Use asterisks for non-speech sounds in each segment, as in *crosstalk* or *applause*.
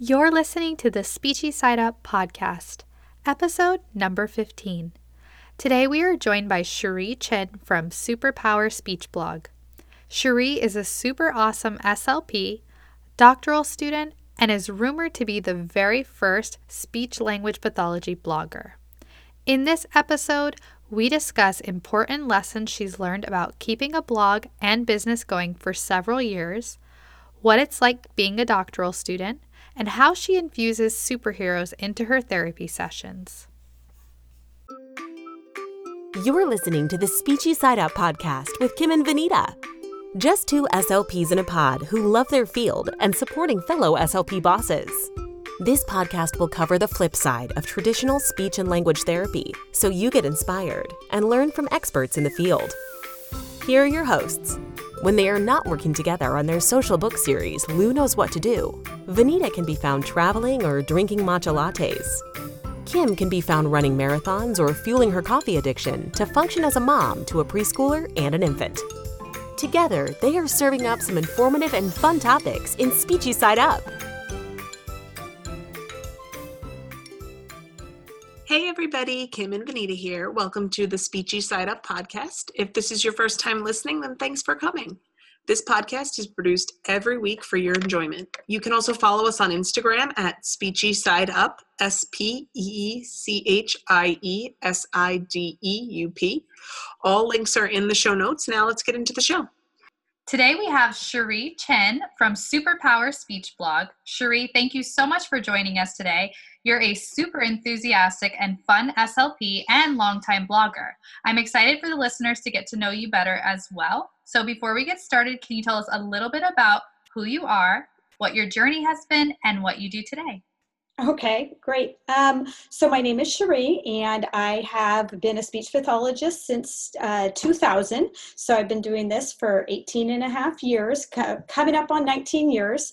You're listening to the Speechy Side Up podcast, episode number 15. Today we are joined by Cheri Chin from Superpower Speech Blog. Cheri is a super awesome SLP, doctoral student, and is rumored to be the very first speech language pathology blogger. In this episode, we discuss important lessons she's learned about keeping a blog and business going for several years, what it's like being a doctoral student, and how she infuses superheroes into her therapy sessions. You're listening to the Speechy Side Up podcast with Kim and Vanita. Just two SLPs in a pod who love their field and supporting fellow SLP bosses. This podcast will cover the flip side of traditional speech and language therapy so you get inspired and learn from experts in the field. Here are your hosts. When they are not working together on their social book series, Lou Knows What to Do, Vanita can be found traveling or drinking matcha lattes. Kim can be found running marathons or fueling her coffee addiction to function as a mom to a preschooler and an infant. Together, they are serving up some informative and fun topics in Speechy Side Up. Everybody, Kim and Vanita here. Welcome to the Speechy Side Up podcast. If this is your first time listening, then thanks for coming. This podcast is produced every week for your enjoyment. You can also follow us on Instagram at Speechy Side Up, S P E E C H I E S I D E U P. All links are in the show notes. Now let's get into the show. Today we have Cheri Chin from Superpower Speech Blog. Cheri, thank you so much for joining us today. You're a super enthusiastic and fun SLP and longtime blogger. I'm excited for the listeners to get to know you better as well. So before we get started, can you tell us a little bit about who you are, what your journey has been, and what you do today? Okay, great. Um, so my name is Cheri, and I have been a speech pathologist since uh, 2000. So I've been doing this for 18 and a half years, co- coming up on 19 years.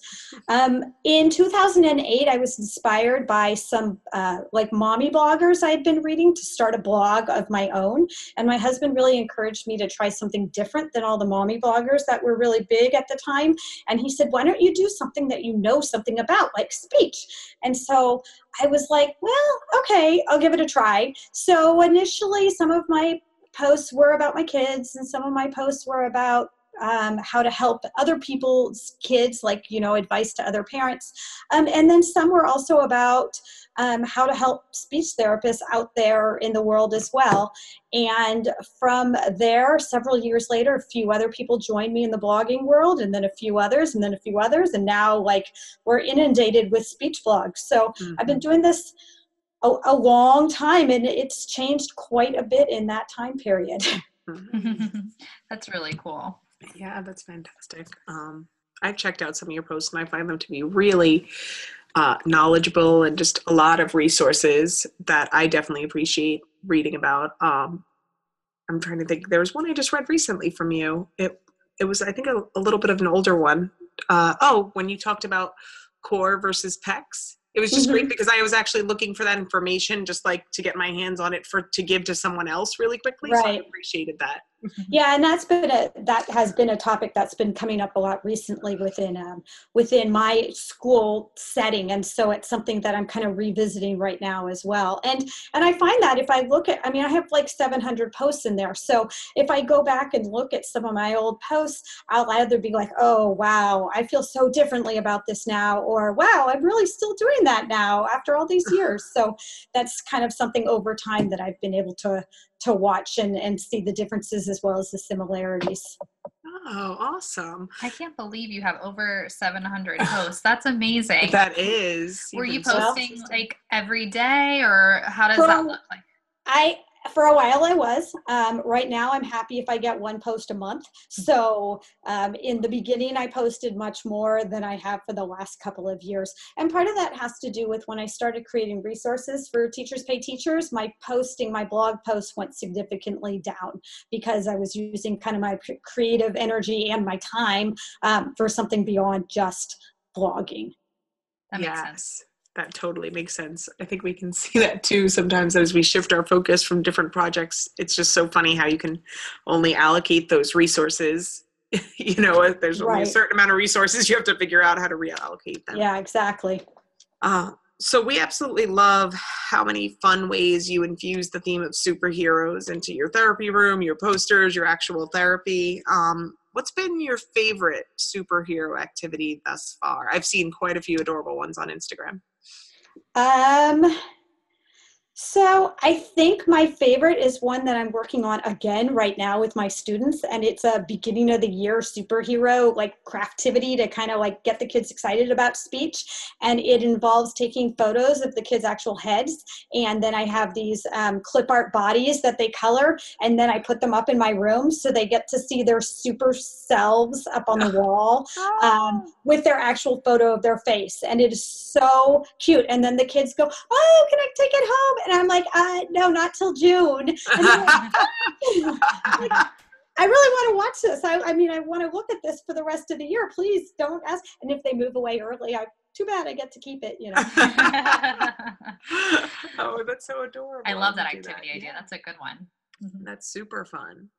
Um, in 2008, I was inspired by some uh, like mommy bloggers I had been reading to start a blog of my own. And my husband really encouraged me to try something different than all the mommy bloggers that were really big at the time. And he said, Why don't you do something that you know something about, like speech? And so so I was like, well, okay, I'll give it a try. So initially, some of my posts were about my kids, and some of my posts were about um, how to help other people's kids, like, you know, advice to other parents. Um, and then some were also about um, how to help speech therapists out there in the world as well. And from there, several years later, a few other people joined me in the blogging world, and then a few others, and then a few others. And now, like, we're inundated with speech blogs. So mm-hmm. I've been doing this. A, a long time and it's changed quite a bit in that time period. *laughs* That's really cool. Yeah, that's fantastic. Um, I've checked out some of your posts and I find them to be really uh, knowledgeable and just a lot of resources that I definitely appreciate reading about. Um, I'm trying to think. There was one I just read recently from you. It it was I think a, a little bit of an older one. Uh, oh, when you talked about core versus pecs it was just mm-hmm. great because I was actually looking for that information, just like to get my hands on it for to give to someone else really quickly. Right. So I appreciated that. Yeah, and that's been a that has been a topic that's been coming up a lot recently within um, within my school setting, and so it's something that I'm kind of revisiting right now as well. And and I find that if I look at, I mean, I have like 700 posts in there, so if I go back and look at some of my old posts, I'll either be like, oh wow, I feel so differently about this now, or wow, I'm really still doing that now after all these years. So that's kind of something over time that I've been able to to watch and, and see the differences as well as the similarities. Oh, awesome. I can't believe you have over 700 posts. That's amazing. that is. Were you posting like every day or how does that look like? I for a while I was. Um, right now, I'm happy if I get one post a month. So um, in the beginning, I posted much more than I have for the last couple of years. And part of that has to do with when I started creating resources for Teachers Pay Teachers, my posting, my blog posts went significantly down because I was using kind of my creative energy and my time um, for something beyond just blogging. That makes yes. sense that totally makes sense. I think we can *laughs* see that too sometimes as we shift our focus from different projects. It's just so funny how you can only allocate those resources. *laughs* you know, there's only right. a certain amount of resources you have to figure out how to reallocate them. Yeah, exactly. Uh, so we absolutely love how many fun ways you infuse the theme of superheroes into your therapy room, your posters, your actual therapy. Um, what's been your favorite superhero activity thus far? I've seen quite a few adorable ones on Instagram. Um, so I think my favorite is one that I'm working on again right now with my students, and it's a beginning of the year superhero like craftivity to kind of like get the kids excited about speech, and it involves taking photos of the kids' actual heads, and then I have these um, clip art bodies that they color, and then I put them up in my room so they get to see their super selves up on the *laughs* wall um, with their actual photo of their face, and it is so cute. And then the kids go, "Oh, can I take it home?" And I'm like, uh, no, not till June. like, *laughs* I really want to watch this. I, I mean, I want to look at this for the rest of the year. Please don't ask. And if they move away early, I too bad I get to keep it. You know. *laughs* oh, that's so adorable. I love that activity that. idea. That's a good one. Mm-hmm. That's super fun.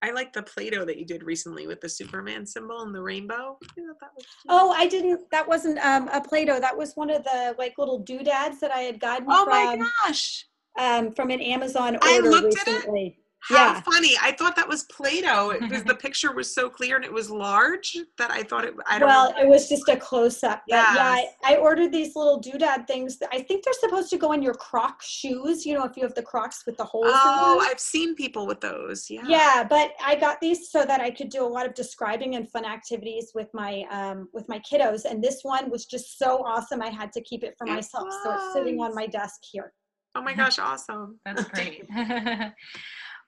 I like the Play-Doh that you did recently with the Superman symbol and the rainbow. I oh, I didn't. That wasn't um, a Play-Doh. That was one of the like little doodads that I had gotten. Oh from, my gosh! Um, from an Amazon order I looked recently. At it. How yeah. funny! I thought that was Play-Doh because the *laughs* picture was so clear and it was large that I thought it. I don't. Well, know. it was just a close-up. Yes. yeah, I, I, ordered these little doodad things. That I think they're supposed to go in your Croc shoes. You know, if you have the Crocs with the holes. Oh, I've seen people with those. Yeah. Yeah, but I got these so that I could do a lot of describing and fun activities with my um, with my kiddos. And this one was just so awesome. I had to keep it for it myself, was. so it's sitting on my desk here. Oh my *laughs* gosh! Awesome. That's great. *laughs*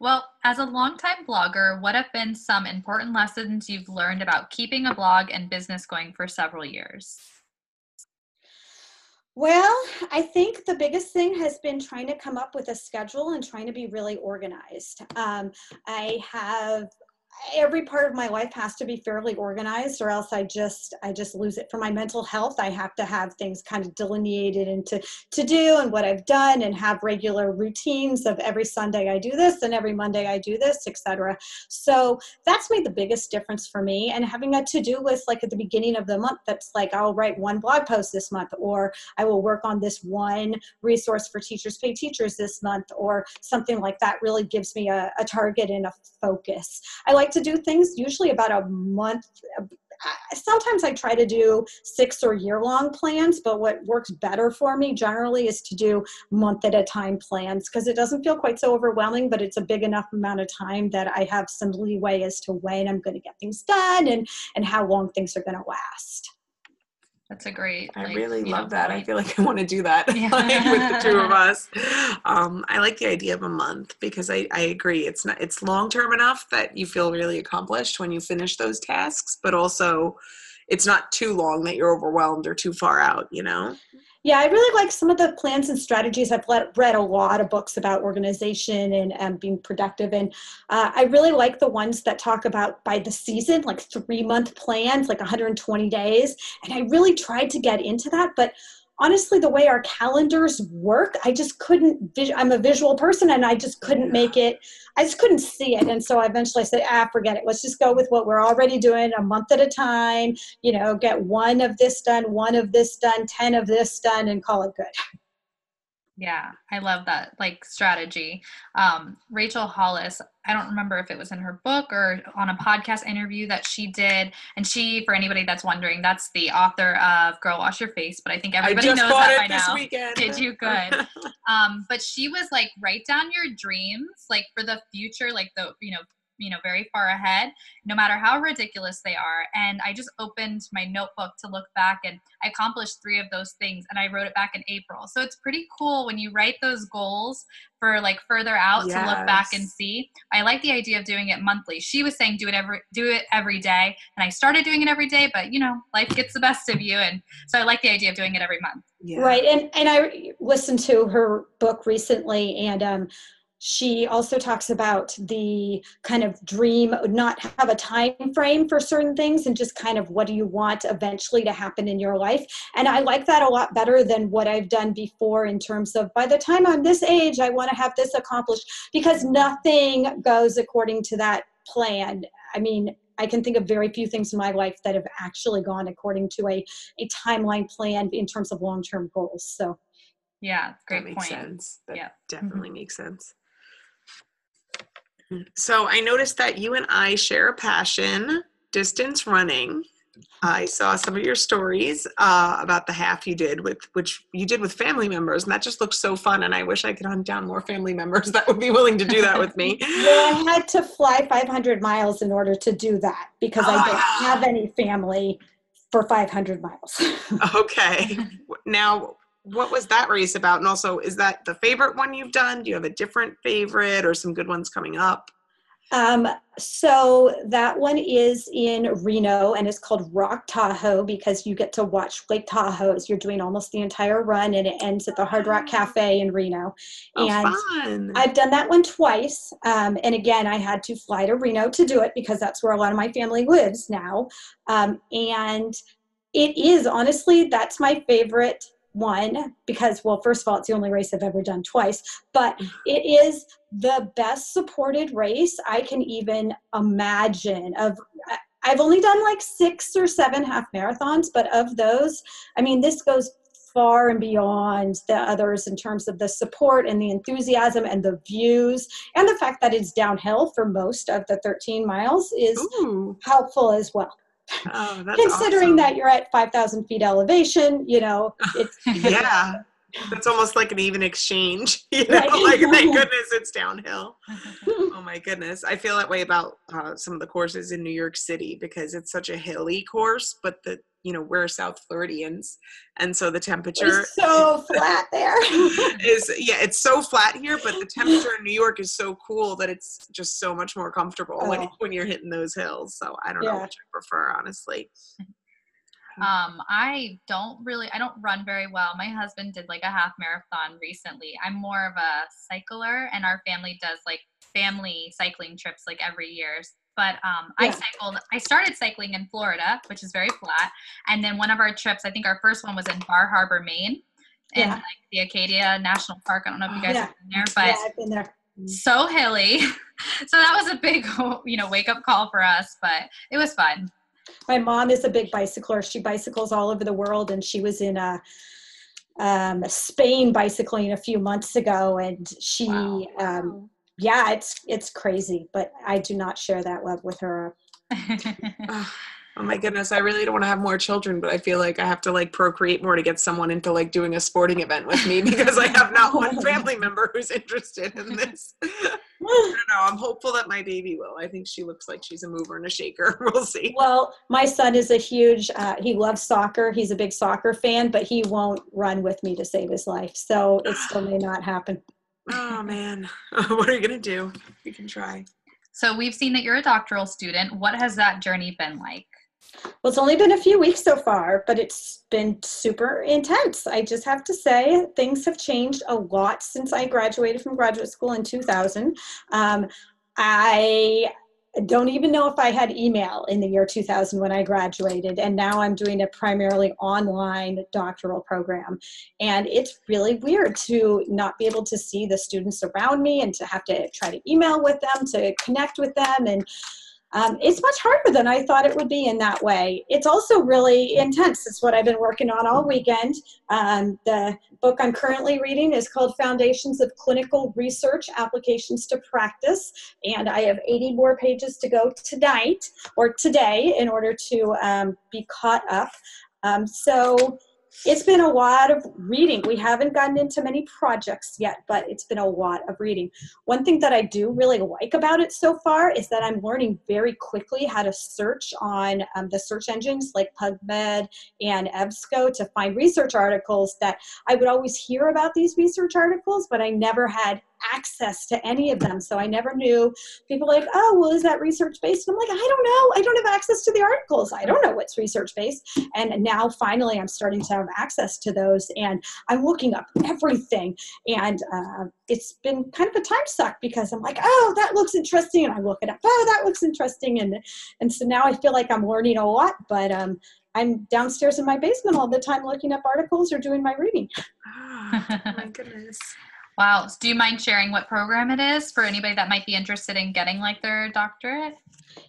Well, as a longtime blogger, what have been some important lessons you've learned about keeping a blog and business going for several years? Well, I think the biggest thing has been trying to come up with a schedule and trying to be really organized. Um, I have every part of my life has to be fairly organized or else i just i just lose it. For my mental health i have to have things kind of delineated into to do and what i've done and have regular routines of every sunday i do this and every monday i do this etc so that's made the biggest difference for me and having a to-do list like at the beginning of the month that's like i'll write one blog post this month or i will work on this one resource for teachers pay teachers this month or something like that really gives me a, a target and a focus. I like to do things usually about a month uh, sometimes I try to do six or year long plans, but what works better for me generally is to do month at a time plans because it doesn't feel quite so overwhelming, but it's a big enough amount of time that I have some leeway as to when I'm going to get things done and, and how long things are going to last. That's a great. I like, really love know, that. Point. I feel like I want to do that *laughs* yeah. like, with the two of us. Um, I like the idea of a month because I, I agree. It's not it's long term enough that you feel really accomplished when you finish those tasks, but also it's not too long that you're overwhelmed or too far out. You know. Yeah, I really like some of the plans and strategies. I've let, read a lot of books about organization and um, being productive, and uh, I really like the ones that talk about by the season, like three month plans, like 120 days. And I really tried to get into that, but honestly the way our calendars work i just couldn't i'm a visual person and i just couldn't make it i just couldn't see it. And so eventually, I eventually said ah forget it. Let's just go with what we're already doing a month at a time you know get one of this done one of this done 10 of this done and call it good yeah, I love that like strategy. Um, Rachel Hollis, I don't remember if it was in her book or on a podcast interview that she did. And she, for anybody that's wondering, that's the author of Girl Wash Your Face. But I think everybody I knows that by now. Weekend. Did you good? *laughs* um, but she was like, write down your dreams, like for the future, like the you know you know very far ahead no matter how ridiculous they are. And i just opened my notebook to look back and i accomplished three of those things and i wrote it back in april. So it's pretty cool when you write those goals for like further out yes. to look back and see. I like the idea of doing it monthly. She was saying do it every do it every day and i started doing it every day but you know life gets the best of you and so i like the idea of doing it every month. Yeah. right and and i listened to her book recently and um she also talks about the kind of dream not have a time frame for certain things and just kind of what do you want eventually to happen in your life and i like that a lot better than what i've done before in terms of by the time i'm this age i want to have this accomplished because nothing goes according to that plan i mean I can think of very few things in my life that have actually gone according to a, a timeline plan in terms of long term goals. So, yeah, great that makes point. sense. That Yeah. definitely Mm-hmm. makes sense. So I noticed that you and I share a passion, distance running. I saw some of your stories uh, about the half you did with which you did with family members, and that just looked so fun. And I wish I could hunt down more family members *laughs* that would be willing to do that with me. well, I had to fly 500 miles in order to do that because I don't Ah. have any family for 500 miles. *laughs* Okay. Now, what was that race about? And also, is that the favorite one you've done? Do you have a different favorite or some good ones coming up? Um, so that one is in Reno and it's called Rock Tahoe because you get to watch Lake Tahoe as you're doing almost the entire run and it ends at the Hard Rock Cafe in Reno. Oh, and fun. I've done that one twice. Um, and again, I had to fly to Reno to do it because that's where a lot of my family lives now. Um, and it is honestly, that's my favorite one because, well, first of all, it's the only race I've ever done twice, but mm. it is the best supported race I can even imagine. Of I've only done like six or seven half marathons, but of those, I mean, this goes far and beyond the others in terms of the support and the enthusiasm and the views and the fact that it's downhill for most of the 13 miles is Ooh. helpful as well Oh, that's considering awesome. that you're at 5000 feet elevation you know it's *laughs* yeah that's almost like an even exchange *laughs* you know Right. like thank *laughs* goodness it's downhill oh my goodness i feel that way about uh, some of the courses in new york city because it's such a hilly course but the you know we're south floridians and so the temperature it's so *laughs* flat there is yeah it's so flat here but the temperature in new york is so cool that it's just so much more comfortable when, Oh. when you're hitting those hills so i don't know which i prefer honestly *laughs* Um, I don't really, I don't run very well. My husband did like a half marathon recently. I'm more of a cycler, and our family does like family cycling trips like every year. But um, I cycled. I started cycling in Florida, which is very flat, and then one of our trips, I think our first one was in Bar Harbor, Maine, in Yeah. like the Acadia National Park. I don't know if you guys Yeah. have been there, but yeah i've been there so hilly. *laughs* so that was a big, *laughs* you know, wake up call for us, but it was fun. my mom is a big bicycler she bicycles all over the world and she was in a um, spain bicycling a few months ago and she Wow. um, yeah it's it's crazy but i do not share that love with her *laughs* Ugh, oh my goodness i really don't want to have more children but i feel like i have to like procreate more to get someone into like doing a sporting event with me *laughs* because i have not one family member who's interested in this *laughs* i don't know i'm hopeful that my baby will i think she looks like she's a mover and a shaker we'll see Well, my son is a huge, uh, he loves soccer. He's a big soccer fan, but he won't run with me to save his life. So it still may not happen. Oh man *laughs* what are you gonna do you can try so we've seen that you're a doctoral student. What has that journey been like? Well, it's only been a few weeks so far, but it's been super intense. I just have to say, things have changed a lot since I graduated from graduate school in 2000. Um, I don't even know if I had email in the year 2000 when I graduated, and now I'm doing a primarily online doctoral program. And it's really weird to not be able to see the students around me and to have to try to email with them, to connect with them, and um, it's much harder than I thought it would be in that way. It's also really intense. It's what I've been working on all weekend. Um, the book I'm currently reading is called Foundations of Clinical Research Applications to Practice, and I have 80 more pages to go tonight or today in order to um, be caught up. Um, so it's been a lot of reading. We haven't gotten into many projects yet, but it's been a lot of reading. One thing that I do really like about it so far is that I'm learning very quickly how to search on um, the search engines like PubMed and EBSCO to find research articles that I would always hear about these research articles, but I never had access to any of them. So I never knew people like, oh, well, is that research based? And I'm like, I don't know. I don't have access to the articles. I don't know what's research based. And now finally I'm starting to have access to those and I'm looking up everything. And uh, it's been kind of a time suck because I'm like, oh, that looks interesting. And I look it up. Oh, that looks interesting. And, and so now I feel like I'm learning a lot, but um, I'm downstairs in my basement all the time looking up articles or doing my reading. *gasps* oh my goodness Wow. Do you mind sharing what program it is for anybody that might be interested in getting like their doctorate?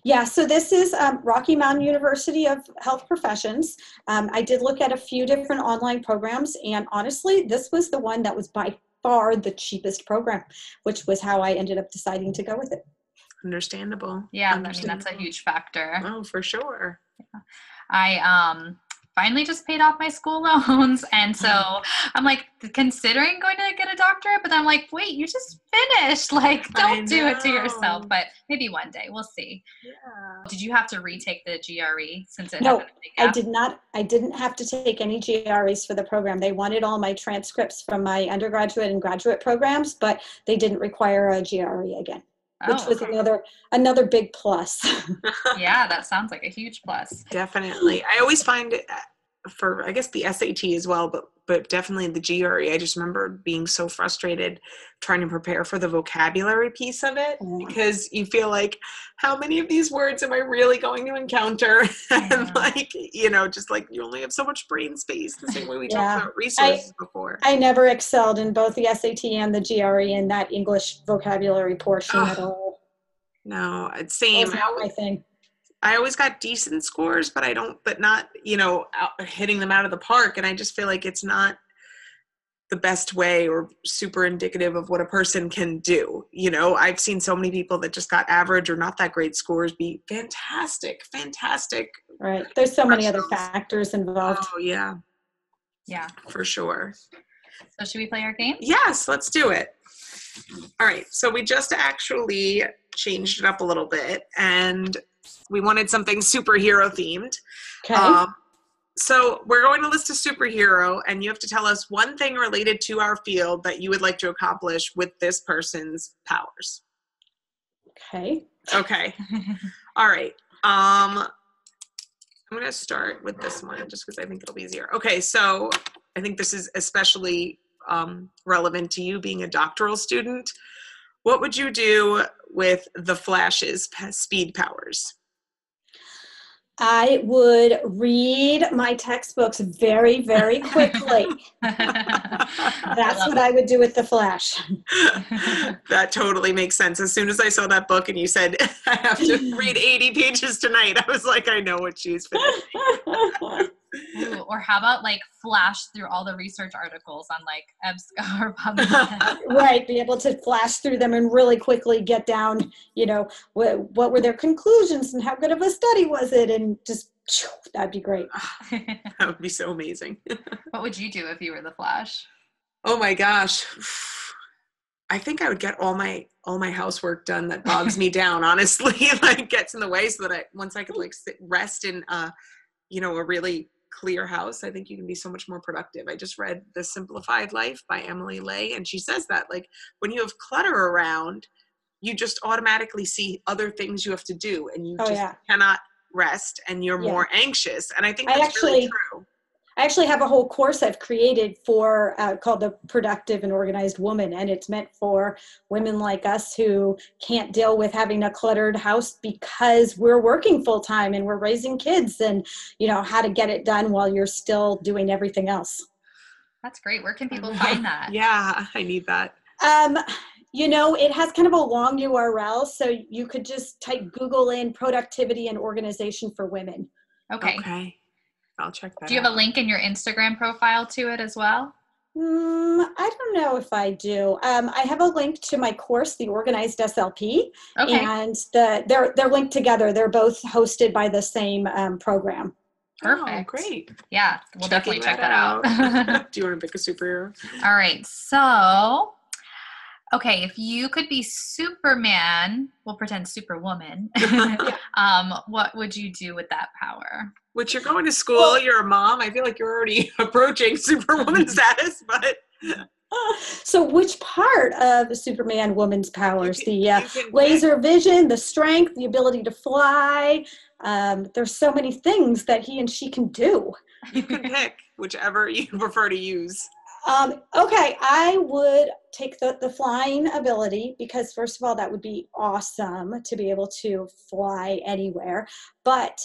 Yeah, so this is um, Rocky Mountain University of Health Professions. Um, I did look at a few different online programs, and honestly, this was the one that was by far the cheapest program, which was how I ended up deciding to go with it. Understandable. Yeah, I mean that's a huge factor. Oh, for sure. Yeah. I um finally just paid off my school *laughs* loans. And so mm-hmm. I'm like considering going to get a doctorate, but I'm like, wait, you just finished. *laughs* Like, don't do it to yourself. But maybe one day we'll see. Yeah. Did you have to retake the GRE since it? No, I did not. I didn't have to take any GREs for the program. They wanted all my transcripts from my undergraduate and graduate programs, but they didn't require a GRE again. Oh, which was okay. another another big plus. *laughs* yeah, that sounds like a huge plus. Definitely. I always find it for I guess the SAT as well, but but definitely the GRE. I just remember being so frustrated trying to prepare for the vocabulary piece of it mm. because you feel like how many of these words am I really going to encounter? *laughs* and like, you know, just like you only have so much brain space the same way we yeah. talked about resources I, before. I never excelled in both the SAT and the GRE in that English vocabulary portion oh, at all. No, it's same. That's not my thing. I always got decent scores, but I don't, but not, you know, out, hitting them out of the park. And I just feel like it's not the best way or super indicative of what a person can do. You know, I've seen so many people that just got average or not that great scores be fantastic, fantastic. Right. There's so many other factors involved. Oh, yeah. Yeah. For sure. So, should we play our game? Yes, let's do it. All right. So, we just actually changed it up a little bit and we wanted something superhero themed. Okay. Um, so we're going to list a superhero, and you have to tell us one thing related to our field that you would like to accomplish with this person's powers. Okay. Okay. *laughs* All right. Um, I'm going to start with this one just because I think it'll be easier. Okay, so I think this is especially um, relevant to you being a doctoral student. What would you do with the Flash's speed powers? I would read my textbooks very, very *laughs* quickly. *laughs* That's what it. I would do with the Flash. *laughs* that totally makes sense. As soon as I saw that book and you said I have to read 80 pages tonight, I was like, I know what she's finishing. Ooh, or how about like flash through all the research articles on like EBSCO *laughs* or PubMed? *laughs* right, be able to flash through them and really quickly get down, you know, what, what were their conclusions and how good of a study was it, and just that'd be great. that would be so amazing. *laughs* what would you do if you were the Flash? Oh my gosh. *sighs* I think I would get all my all my housework done that bogs me down, honestly, like gets in the way so that I once I could like sit, rest in uh you know a really clear house, I think you can be so much more productive. I just read The Simplified Life by Emily Ley, and she says that like when you have clutter around, you just automatically see other things you have to do, and you oh, just yeah. cannot rest, and you're yeah. more anxious. And I think that's I actually, really true. I actually have a whole course I've created for uh, called the Productive and Organized Woman, and it's meant for women like us who can't deal with having a cluttered house because we're working full time and we're raising kids, and you know how to get it done while you're still doing everything else. That's great. Where can people find that? *laughs* yeah, I need that. Um, you know, it has kind of a long URL, so you could just type Google in productivity and organization for women. Okay. Okay. I'll check that. Do you out. have a link in your Instagram profile to it as well? Mm, I don't know if I do. Um, I have a link to my course, the Organized SLP, okay. and the they're they're linked together. They're both hosted by the same um, program. Perfect. Oh, great. Yeah, we'll Checking definitely check that, that out. *laughs* do you want to pick a superhero? All right. So okay, if you could be Superman, we'll pretend Superwoman. *laughs* *laughs* um, what would you do with that power? Which you're going to school, well, you're a mom. I feel like you're already *laughs* approaching Superwoman *laughs* status, but. So, which part of Superman woman's powers? Can, the uh, laser vision, the strength, the ability to fly. Um, there's so many things that he and she can do. You can pick whichever you *laughs* prefer to use. Um, okay, I would take the, the flying ability because, first of all, that would be awesome to be able to fly anywhere. But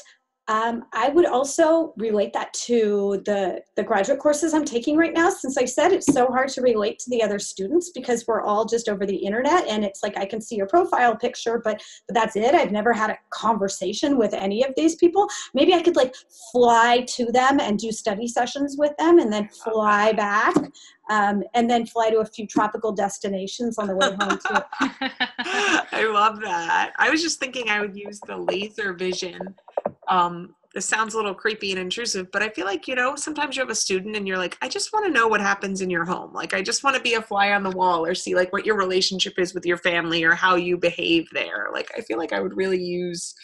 Um, I would also relate that to the, the graduate courses I'm taking right now. Since I said it's so hard to relate to the other students because we're all just over the internet and it's like I can see your profile picture, but, but that's it. I've never had a conversation with any of these people. Maybe I could like fly to them and do study sessions with them and then fly back um, and then fly to a few tropical destinations on the way home too. *laughs* I love that. I was just thinking I would use the laser vision. Um, this sounds a little creepy and intrusive, but I feel like, you know, sometimes you have a student and you're like, I just want to know what happens in your home. Like, I just want to be a fly on the wall or see like what your relationship is with your family or how you behave there. Like, I feel like I would really use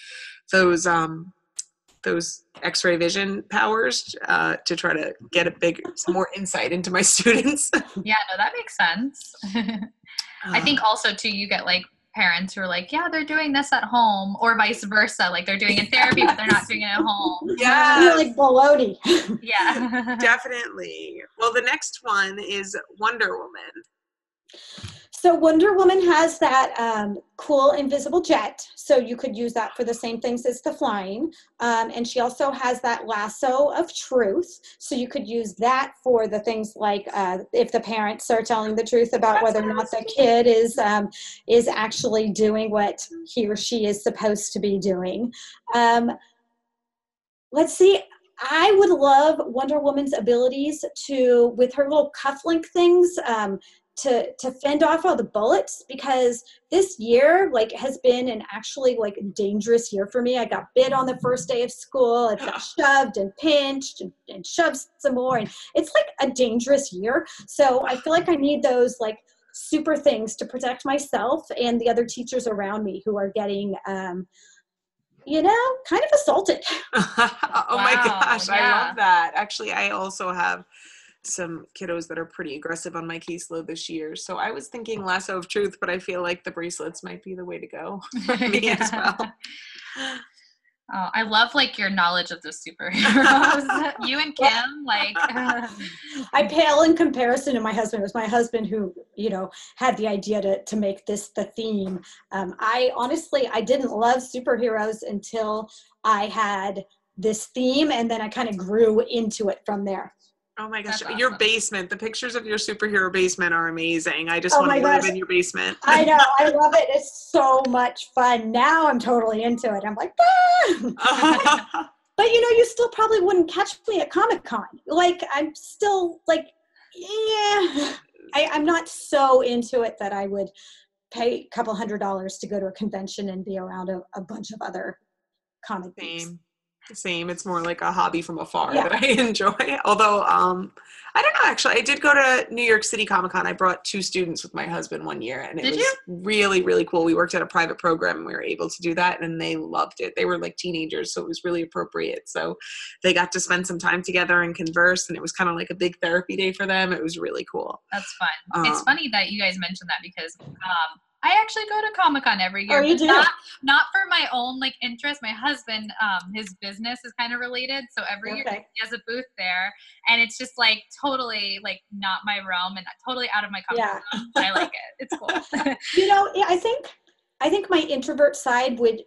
those, um, those x-ray vision powers uh, to try to get a big some more insight into my *laughs* students yeah no that makes sense *laughs* i think also too you get like parents who are like yeah they're doing this at home or vice versa like they're doing it therapy yes. but they're not doing it at home. *laughs* Yeah like baloney. *laughs* Yeah. Definitely. Well the next one is wonder woman so Wonder Woman has that um, cool invisible jet, so you could use that for the same things as the flying. Um, and she also has that lasso of truth, so you could use that for the things like uh, if the parents are telling the truth about whether or not the kid is um, is actually doing what he or she is supposed to be doing. Um, let's see. I would love Wonder Woman's abilities to, with her little cufflink things, um, to to fend off all the bullets because this year like has been an actually like dangerous year for me i got bit on the first day of school i got shoved and pinched and, and shoved some more and it's like a dangerous year so i feel like i need those like super things to protect myself and the other teachers around me who are getting um, you know, kind of assaulted. *laughs* oh wow, my gosh, yeah. I love that. Actually, I also have some kiddos that are pretty aggressive on my caseload this year. So I was thinking lasso of truth, but I feel like the bracelets might be the way to go *laughs* for me *laughs* yeah. as well. Oh, I love like your knowledge of the superheroes. *laughs* you and Kim, like I pale in comparison to my husband. It was my husband who, you know, had the idea to to make this the theme. Um, I honestly I didn't love superheroes until I had this theme and then I kind of grew into it from there. Oh my gosh, awesome. your basement, the pictures of your superhero basement are amazing. I just oh want to live in your basement. I know, *laughs* I love it. It's so much fun. Now I'm totally into it. I'm like, ah! *laughs* but you know, you still probably wouldn't catch me at Comic Con. Like, I'm still like, yeah, I, I'm not so into it that I would pay a couple hundred dollars to go to a convention and be around a, a bunch of other comic Same same it's more like a hobby from afar yeah. that i *laughs* enjoy although um i don't know actually i did go to new york city comic-con i brought two students with my husband one year and it did was you? really really cool we worked at a private program and we were able to do that and they loved it they were like teenagers so it was really appropriate so they got to spend some time together and converse and it was kind of like a big therapy day for them it was really cool that's fun um, it's funny that you guys mentioned that because um I actually go to Comic Con every year. Oh, you do? Not, not for my own like interest. My husband, um, his business is kind of related, so every okay. year he has a booth there, and it's just like totally like not my realm and totally out of my comfort yeah. zone. I like it. It's cool. *laughs* you know, I think I think my introvert side would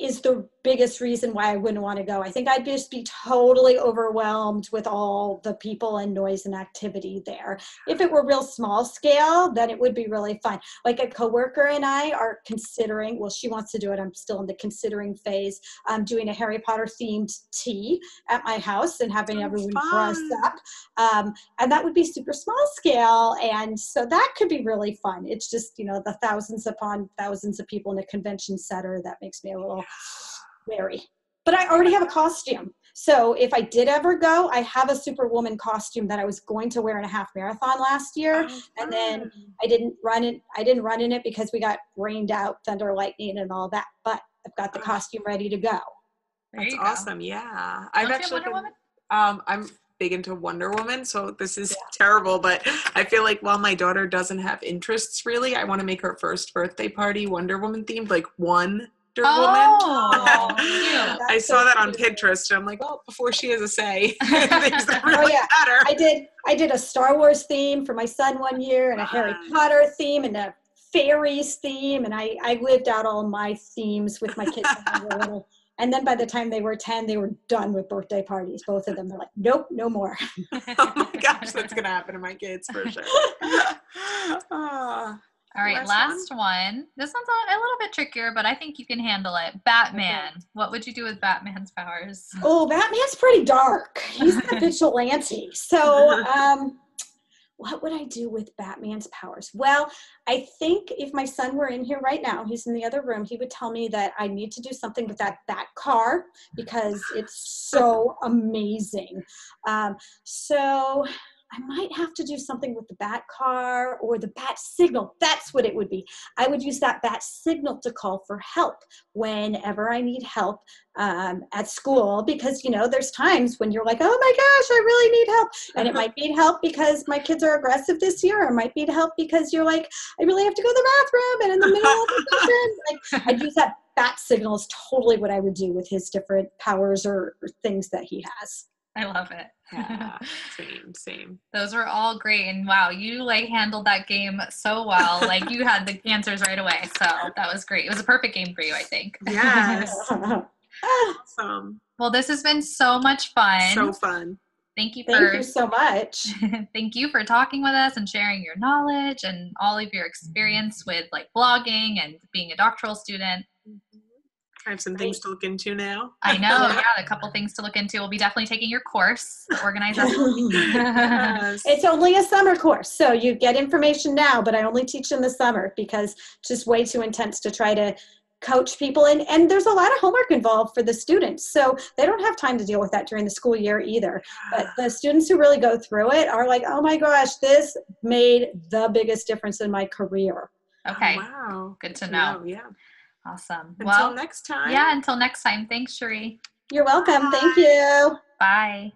is the biggest reason why I wouldn't want to go. I think I'd just be totally overwhelmed with all the people and noise and activity there. If it were real small scale, then it would be really fun. Like a coworker and I are considering, well, she wants to do it. I'm still in the considering phase. I'm doing a Harry Potter themed tea at my house and having everyone dress up. Um, and that would be super small scale. And so that could be really fun. It's just, you know, the thousands upon thousands of people in a convention center that makes me a little wary. But I already have a costume. So if I did ever go, I have a Superwoman costume that I was going to wear in a half marathon last year, oh, and then I didn't run it. I didn't run in it because we got rained out, thunder, lightning, and all that. But I've got the costume ready to go. That's awesome. Go. Yeah, I've actually been, um, I'm big into Wonder Woman, so this is yeah. terrible. But I feel like while my daughter doesn't have interests really, I want to make her first birthday party Wonder Woman themed, like one oh, *laughs* Woman. I saw that on Pinterest. I'm like, oh, before she has a say, *laughs* *laughs* things that oh, really oh, yeah. matter. I did. I did a Star Wars theme for my son one year, and a Harry Potter theme, and a fairies theme, and I I lived out all my themes with my kids when they were little. And then by the time they were 10, they were done with birthday parties. Both of them. They're like, nope, no more. oh my gosh, that's gonna happen to my kids for sure. Ah, All right, Last last one. This one's a, a little bit trickier, but I think you can handle it. Batman. What would you do with Batman's powers? Oh, Batman's pretty dark. He's a *laughs* vigilante. So, *laughs* um, what would I do with Batman's powers? Well, I think if my son were in here right now, he's in the other room, he would tell me that I need to do something with that bat car because it's so amazing. Um, so I might have to do something with the bat car or the bat signal. That's what it would be. I would use that bat signal to call for help whenever I need help um, at school because, you know, there's times when you're like, oh my gosh, I really need help. And it might *laughs* be help because my kids are aggressive this year, or it might be help because you're like, I really have to go to the bathroom and in the middle of the session. *laughs* Like, I'd use that bat signal is totally what I would do with his different powers or, or things that he has. I love it. Yeah, *laughs* same, same. Those were all great. And wow, you like handled that game so well. like you had the *laughs* answers right away. So that was great. It was a perfect game for you, I think. Yes, *laughs* awesome, well, this has been so much fun. so fun. Thank you for Thank you so much. thank you for talking with us and sharing your knowledge and all of your experience with like blogging and being a doctoral student. I have some things to look into now. I know, *laughs* yeah, a couple things to look into. We'll be definitely taking your course, the organizer. *laughs* Yes. It's only a summer course, so you get information now, but I only teach in the summer because it's just way too intense to try to coach people and and there's a lot of homework involved for the students so they don't have time to deal with that during the school year either but the *sighs* students who really go through it are like oh my gosh this made the biggest difference in my career okay, Oh, wow. good to Good know. Yeah. Awesome. Until well, next time. yeah, until next time. Thanks, Cheri. you're welcome thank you Bye.